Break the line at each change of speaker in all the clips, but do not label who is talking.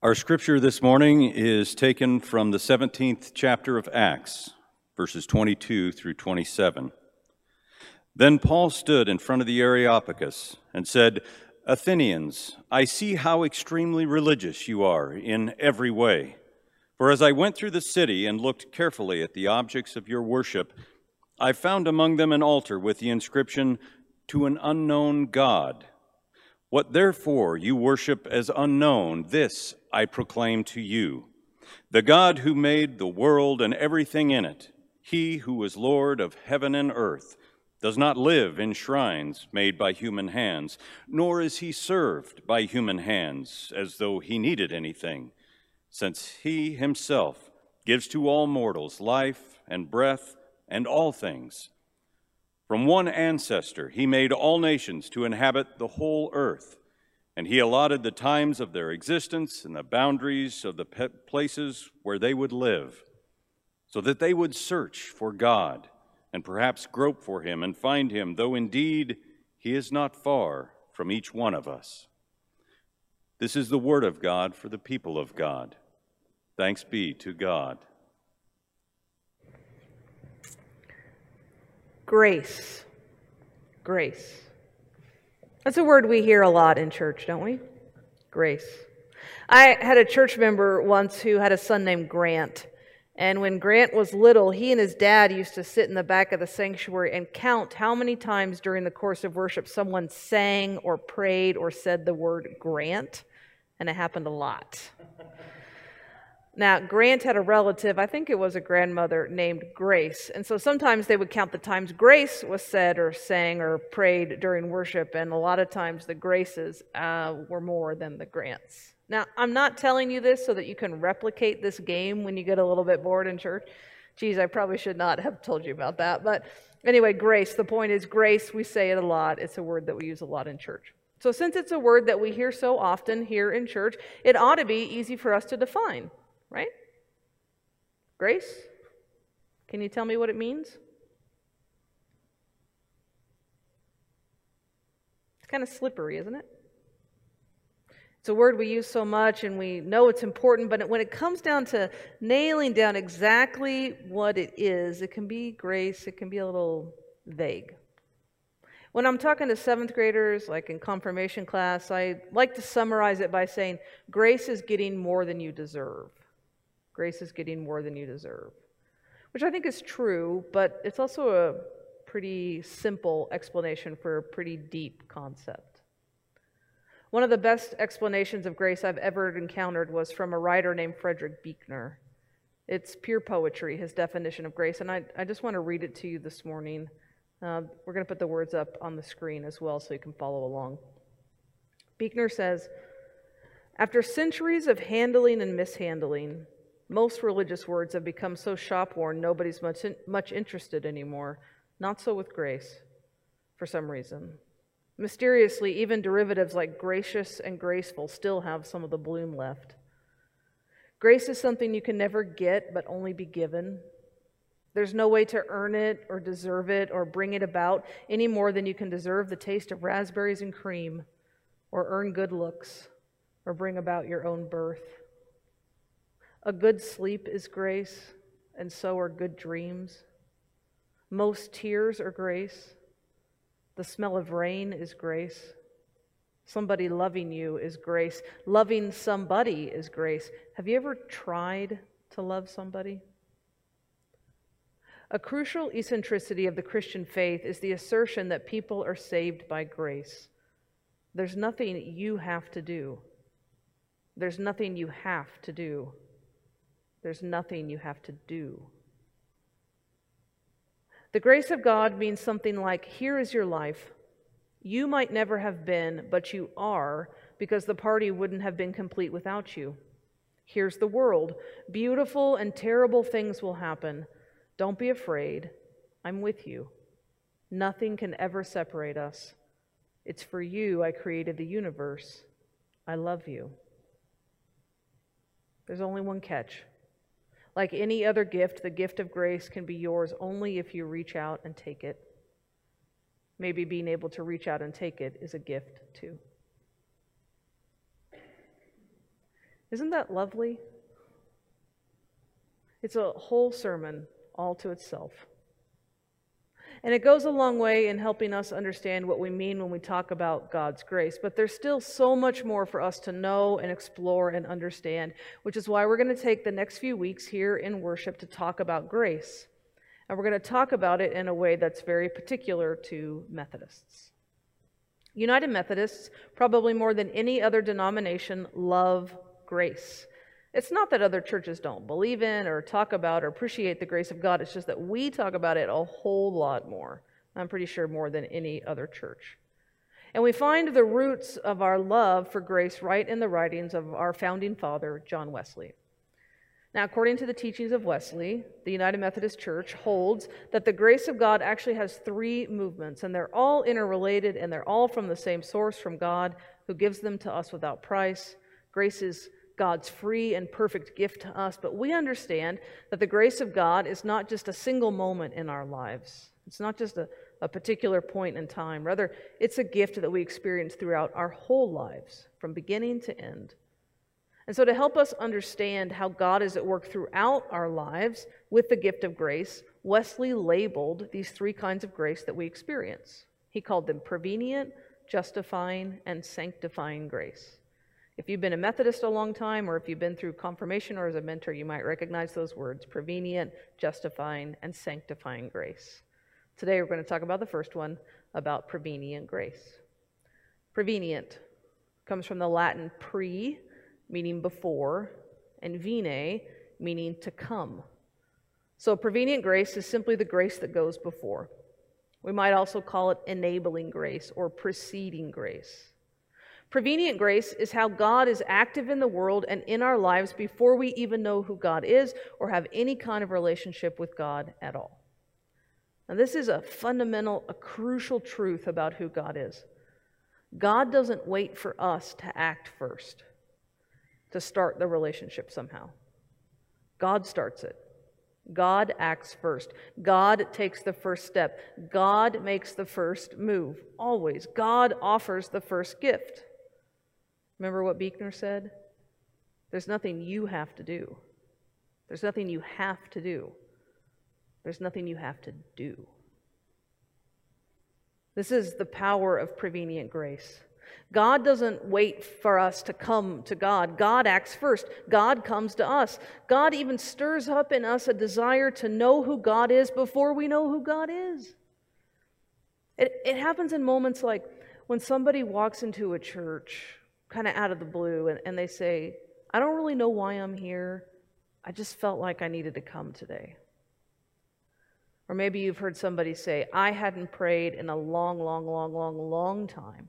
Our scripture this morning is taken from the 17th chapter of Acts, verses 22 through 27. Then Paul stood in front of the Areopagus and said, Athenians, I see how extremely religious you are in every way. For as I went through the city and looked carefully at the objects of your worship, I found among them an altar with the inscription, To an unknown God. What therefore you worship as unknown, this I proclaim to you. The God who made the world and everything in it, he who is Lord of heaven and earth, does not live in shrines made by human hands, nor is he served by human hands as though he needed anything, since he himself gives to all mortals life and breath and all things. From one ancestor, he made all nations to inhabit the whole earth, and he allotted the times of their existence and the boundaries of the places where they would live, so that they would search for God and perhaps grope for him and find him, though indeed he is not far from each one of us. This is the word of God for the people of God. Thanks be to God.
Grace. Grace. That's a word we hear a lot in church, don't we? Grace. I had a church member once who had a son named Grant. And when Grant was little, he and his dad used to sit in the back of the sanctuary and count how many times during the course of worship someone sang or prayed or said the word Grant. And it happened a lot. Now, Grant had a relative, I think it was a grandmother, named Grace. And so sometimes they would count the times Grace was said or sang or prayed during worship, and a lot of times the Graces uh, were more than the Grants. Now, I'm not telling you this so that you can replicate this game when you get a little bit bored in church. Geez, I probably should not have told you about that. But anyway, grace. The point is, grace, we say it a lot. It's a word that we use a lot in church. So, since it's a word that we hear so often here in church, it ought to be easy for us to define right? Grace? Can you tell me what it means? It's kind of slippery, isn't it? It's a word we use so much and we know it's important, but when it comes down to nailing down exactly what it is, it can be grace, it can be a little vague. When I'm talking to seventh graders, like in confirmation class, I like to summarize it by saying, Grace is getting more than you deserve. Grace is getting more than you deserve, which I think is true, but it's also a pretty simple explanation for a pretty deep concept. One of the best explanations of grace I've ever encountered was from a writer named Frederick Buechner. It's pure poetry, his definition of grace, and I, I just want to read it to you this morning. Uh, we're going to put the words up on the screen as well so you can follow along. Buechner says, After centuries of handling and mishandling, most religious words have become so shop worn, nobody's much, in, much interested anymore. Not so with grace, for some reason. Mysteriously, even derivatives like gracious and graceful still have some of the bloom left. Grace is something you can never get, but only be given. There's no way to earn it or deserve it or bring it about any more than you can deserve the taste of raspberries and cream or earn good looks or bring about your own birth. A good sleep is grace, and so are good dreams. Most tears are grace. The smell of rain is grace. Somebody loving you is grace. Loving somebody is grace. Have you ever tried to love somebody? A crucial eccentricity of the Christian faith is the assertion that people are saved by grace. There's nothing you have to do. There's nothing you have to do. There's nothing you have to do. The grace of God means something like here is your life. You might never have been, but you are, because the party wouldn't have been complete without you. Here's the world. Beautiful and terrible things will happen. Don't be afraid. I'm with you. Nothing can ever separate us. It's for you I created the universe. I love you. There's only one catch. Like any other gift, the gift of grace can be yours only if you reach out and take it. Maybe being able to reach out and take it is a gift too. Isn't that lovely? It's a whole sermon all to itself. And it goes a long way in helping us understand what we mean when we talk about God's grace. But there's still so much more for us to know and explore and understand, which is why we're going to take the next few weeks here in worship to talk about grace. And we're going to talk about it in a way that's very particular to Methodists. United Methodists, probably more than any other denomination, love grace. It's not that other churches don't believe in or talk about or appreciate the grace of God. It's just that we talk about it a whole lot more. I'm pretty sure more than any other church. And we find the roots of our love for grace right in the writings of our founding father, John Wesley. Now, according to the teachings of Wesley, the United Methodist Church holds that the grace of God actually has three movements, and they're all interrelated and they're all from the same source, from God, who gives them to us without price. Grace is God's free and perfect gift to us, but we understand that the grace of God is not just a single moment in our lives. It's not just a, a particular point in time. Rather, it's a gift that we experience throughout our whole lives, from beginning to end. And so, to help us understand how God is at work throughout our lives with the gift of grace, Wesley labeled these three kinds of grace that we experience. He called them prevenient, justifying, and sanctifying grace. If you've been a Methodist a long time, or if you've been through confirmation or as a mentor, you might recognize those words prevenient, justifying, and sanctifying grace. Today, we're going to talk about the first one about prevenient grace. Prevenient comes from the Latin pre, meaning before, and vene, meaning to come. So, prevenient grace is simply the grace that goes before. We might also call it enabling grace or preceding grace. Prevenient grace is how God is active in the world and in our lives before we even know who God is or have any kind of relationship with God at all. Now, this is a fundamental, a crucial truth about who God is. God doesn't wait for us to act first, to start the relationship somehow. God starts it. God acts first. God takes the first step. God makes the first move. Always. God offers the first gift. Remember what Buechner said? There's nothing you have to do. There's nothing you have to do. There's nothing you have to do. This is the power of prevenient grace. God doesn't wait for us to come to God. God acts first. God comes to us. God even stirs up in us a desire to know who God is before we know who God is. It, it happens in moments like when somebody walks into a church kind of out of the blue and, and they say, I don't really know why I'm here. I just felt like I needed to come today. Or maybe you've heard somebody say, I hadn't prayed in a long, long, long, long, long time,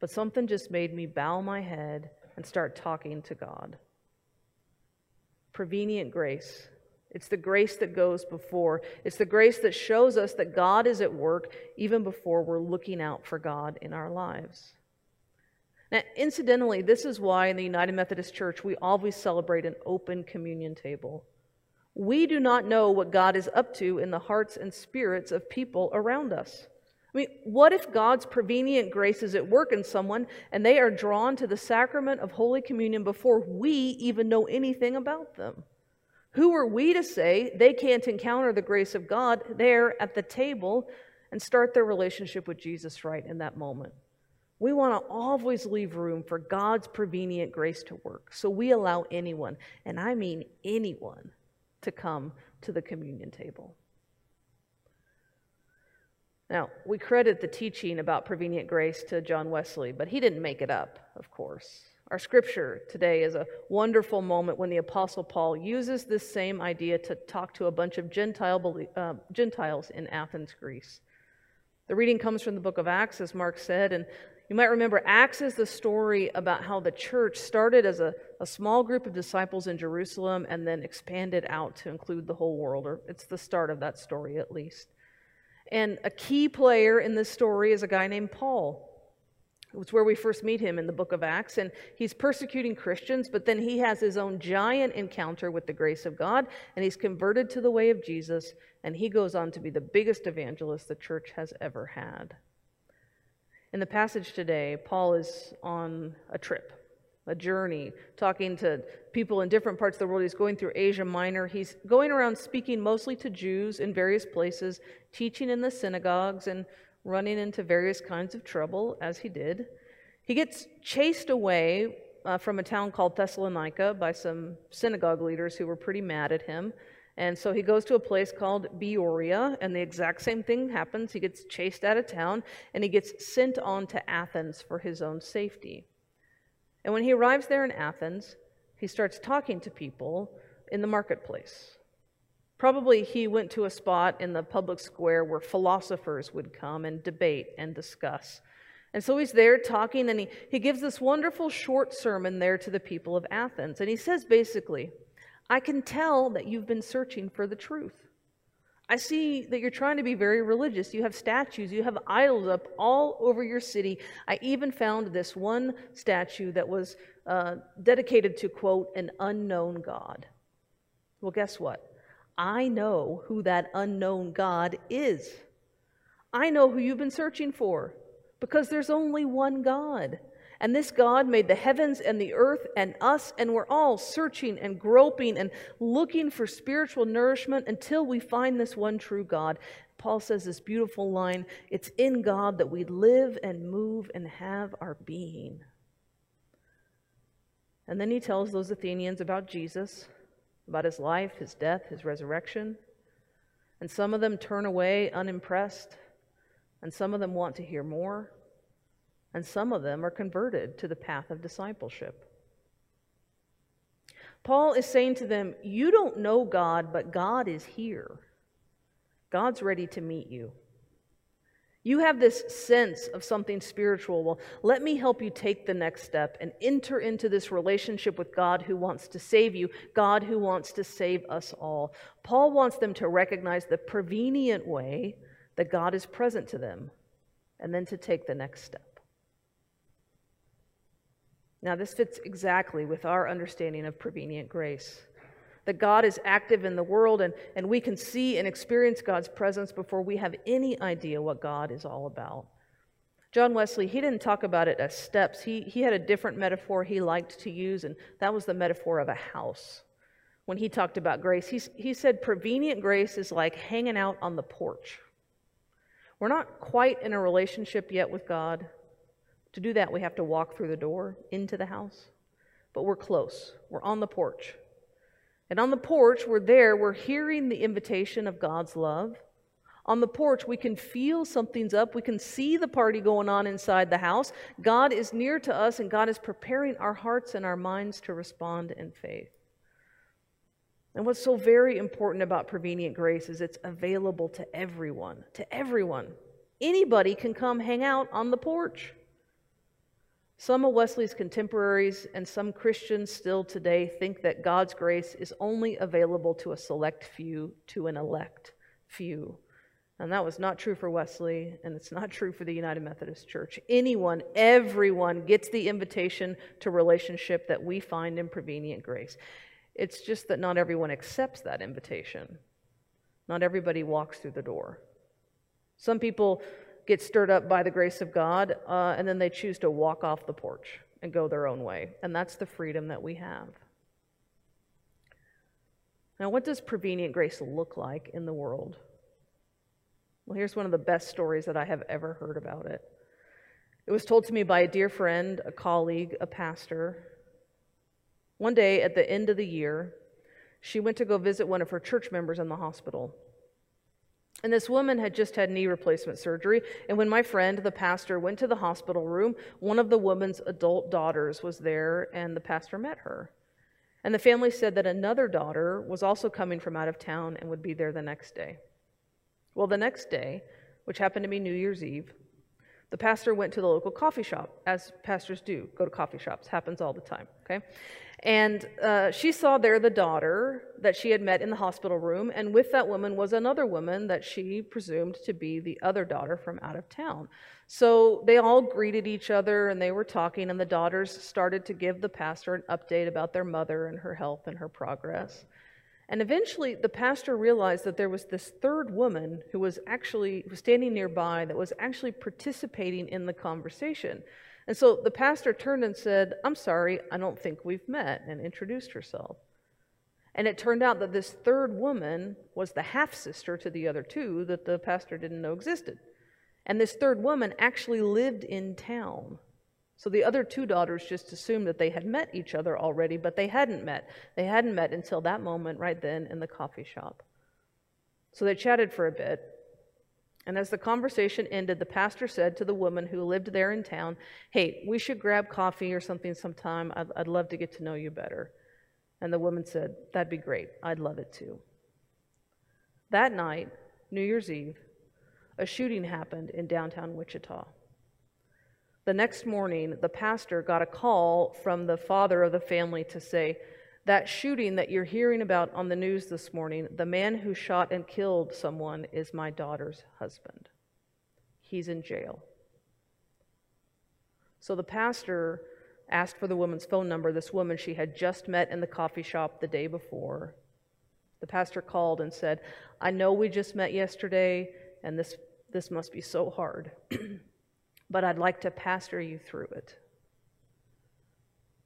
but something just made me bow my head and start talking to God. Prevenient grace. It's the grace that goes before. It's the grace that shows us that God is at work even before we're looking out for God in our lives. Now, incidentally, this is why in the United Methodist Church we always celebrate an open communion table. We do not know what God is up to in the hearts and spirits of people around us. I mean, what if God's prevenient grace is at work in someone and they are drawn to the sacrament of Holy Communion before we even know anything about them? Who are we to say they can't encounter the grace of God there at the table and start their relationship with Jesus right in that moment? We want to always leave room for God's prevenient grace to work. So we allow anyone, and I mean anyone, to come to the communion table. Now, we credit the teaching about prevenient grace to John Wesley, but he didn't make it up, of course. Our scripture today is a wonderful moment when the Apostle Paul uses this same idea to talk to a bunch of Gentile, uh, Gentiles in Athens, Greece. The reading comes from the book of Acts, as Mark said, and you might remember Acts is the story about how the church started as a, a small group of disciples in Jerusalem and then expanded out to include the whole world, or it's the start of that story at least. And a key player in this story is a guy named Paul. It's where we first meet him in the book of Acts, and he's persecuting Christians, but then he has his own giant encounter with the grace of God, and he's converted to the way of Jesus, and he goes on to be the biggest evangelist the church has ever had. In the passage today, Paul is on a trip. a journey, talking to people in different parts of the world. He's going through Asia Minor. He's going around speaking mostly to Jews in various places, teaching in the synagogues, and running into various kinds of trouble, as he did. He gets chased away uh, from a town called Thessalonica by some synagogue leaders who were pretty mad at him. And so he goes to a place called Berea, and the exact same thing happens. He gets chased out of town, and he gets sent on to Athens for his own safety. And when he arrives there in Athens, he starts talking to people in the marketplace. Probably he went to a spot in the public square where philosophers would come and debate and discuss. And so he's there talking, and he, he gives this wonderful short sermon there to the people of Athens. And he says basically, I can tell that you've been searching for the truth. I see that you're trying to be very religious. You have statues, you have idols up all over your city. I even found this one statue that was uh, dedicated to, quote, an unknown God. Well, guess what? I know who that unknown God is. I know who you've been searching for because there's only one God. And this God made the heavens and the earth and us, and we're all searching and groping and looking for spiritual nourishment until we find this one true God. Paul says this beautiful line it's in God that we live and move and have our being. And then he tells those Athenians about Jesus, about his life, his death, his resurrection. And some of them turn away unimpressed, and some of them want to hear more and some of them are converted to the path of discipleship. Paul is saying to them, You don't know God, but God is here. God's ready to meet you. You have this sense of something spiritual. Well, let me help you take the next step and enter into this relationship with God who wants to save you, God who wants to save us all. Paul wants them to recognize the prevenient way that God is present to them and then to take the next step. Now, this fits exactly with our understanding of prevenient grace that God is active in the world and, and we can see and experience God's presence before we have any idea what God is all about. John Wesley, he didn't talk about it as steps. He, he had a different metaphor he liked to use, and that was the metaphor of a house. When he talked about grace, he, he said prevenient grace is like hanging out on the porch. We're not quite in a relationship yet with God. To do that, we have to walk through the door into the house. But we're close, we're on the porch. And on the porch, we're there, we're hearing the invitation of God's love. On the porch, we can feel something's up. We can see the party going on inside the house. God is near to us, and God is preparing our hearts and our minds to respond in faith. And what's so very important about prevenient grace is it's available to everyone. To everyone. Anybody can come hang out on the porch. Some of Wesley's contemporaries and some Christians still today think that God's grace is only available to a select few, to an elect few. And that was not true for Wesley, and it's not true for the United Methodist Church. Anyone, everyone gets the invitation to relationship that we find in prevenient grace. It's just that not everyone accepts that invitation. Not everybody walks through the door. Some people get stirred up by the grace of God, uh, and then they choose to walk off the porch and go their own way. And that's the freedom that we have. Now, what does prevenient grace look like in the world? Well, here's one of the best stories that I have ever heard about it. It was told to me by a dear friend, a colleague, a pastor. One day at the end of the year, she went to go visit one of her church members in the hospital. And this woman had just had knee replacement surgery. And when my friend, the pastor, went to the hospital room, one of the woman's adult daughters was there, and the pastor met her. And the family said that another daughter was also coming from out of town and would be there the next day. Well, the next day, which happened to be New Year's Eve, the pastor went to the local coffee shop, as pastors do, go to coffee shops, happens all the time, okay? And uh, she saw there the daughter that she had met in the hospital room, and with that woman was another woman that she presumed to be the other daughter from out of town. So they all greeted each other and they were talking, and the daughters started to give the pastor an update about their mother and her health and her progress. And eventually, the pastor realized that there was this third woman who was actually standing nearby that was actually participating in the conversation. And so the pastor turned and said, I'm sorry, I don't think we've met, and introduced herself. And it turned out that this third woman was the half sister to the other two that the pastor didn't know existed. And this third woman actually lived in town. So the other two daughters just assumed that they had met each other already, but they hadn't met. They hadn't met until that moment right then in the coffee shop. So they chatted for a bit. And as the conversation ended, the pastor said to the woman who lived there in town, Hey, we should grab coffee or something sometime. I'd, I'd love to get to know you better. And the woman said, That'd be great. I'd love it too. That night, New Year's Eve, a shooting happened in downtown Wichita. The next morning, the pastor got a call from the father of the family to say, That shooting that you're hearing about on the news this morning, the man who shot and killed someone is my daughter's husband. He's in jail. So the pastor asked for the woman's phone number, this woman she had just met in the coffee shop the day before. The pastor called and said, I know we just met yesterday, and this, this must be so hard, but I'd like to pastor you through it.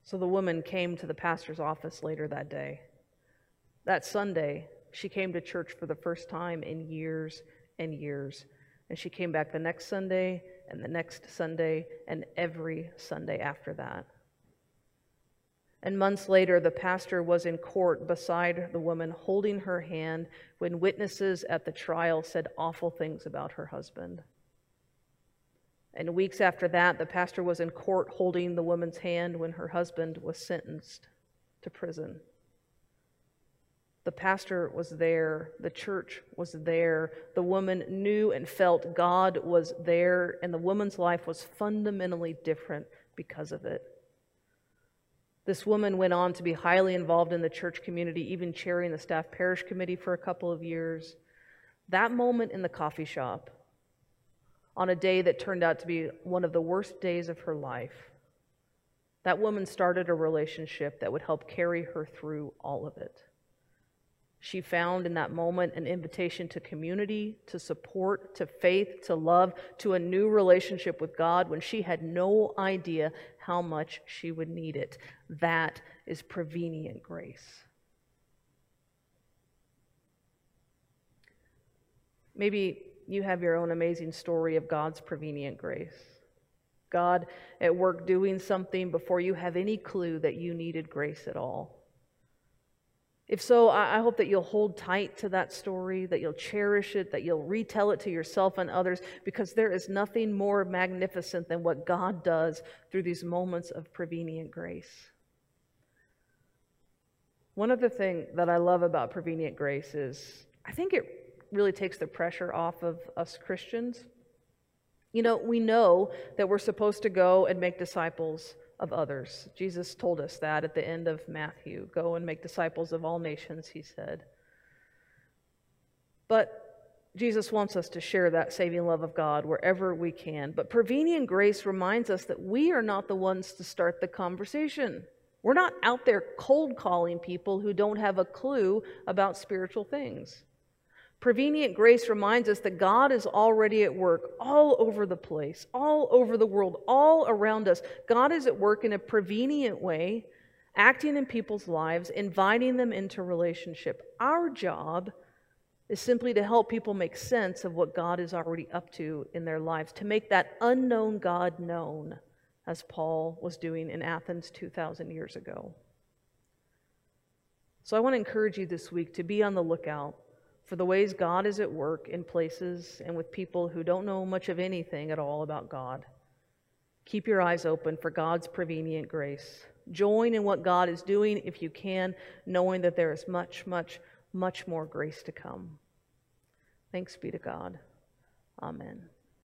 So the woman came to the pastor's office later that day. That Sunday, she came to church for the first time in years and years. And she came back the next Sunday and the next Sunday and every Sunday after that. And months later, the pastor was in court beside the woman, holding her hand when witnesses at the trial said awful things about her husband. And weeks after that, the pastor was in court holding the woman's hand when her husband was sentenced to prison. The pastor was there, the church was there, the woman knew and felt God was there, and the woman's life was fundamentally different because of it. This woman went on to be highly involved in the church community, even chairing the staff parish committee for a couple of years. That moment in the coffee shop, on a day that turned out to be one of the worst days of her life, that woman started a relationship that would help carry her through all of it. She found in that moment an invitation to community, to support, to faith, to love, to a new relationship with God when she had no idea how much she would need it. That is prevenient grace. Maybe you have your own amazing story of God's prevenient grace. God at work doing something before you have any clue that you needed grace at all. If so, I hope that you'll hold tight to that story, that you'll cherish it, that you'll retell it to yourself and others, because there is nothing more magnificent than what God does through these moments of prevenient grace. One other thing that I love about prevenient grace is I think it really takes the pressure off of us Christians. You know, we know that we're supposed to go and make disciples of others. Jesus told us that at the end of Matthew go and make disciples of all nations, he said. But Jesus wants us to share that saving love of God wherever we can. But prevenient grace reminds us that we are not the ones to start the conversation. We're not out there cold calling people who don't have a clue about spiritual things. Prevenient grace reminds us that God is already at work all over the place, all over the world, all around us. God is at work in a prevenient way, acting in people's lives, inviting them into relationship. Our job is simply to help people make sense of what God is already up to in their lives, to make that unknown God known, as Paul was doing in Athens 2,000 years ago. So I want to encourage you this week to be on the lookout for the ways God is at work in places and with people who don't know much of anything at all about God. Keep your eyes open for God's prevenient grace. Join in what God is doing if you can, knowing that there is much, much, much more grace to come. Thanks be to God. Amen.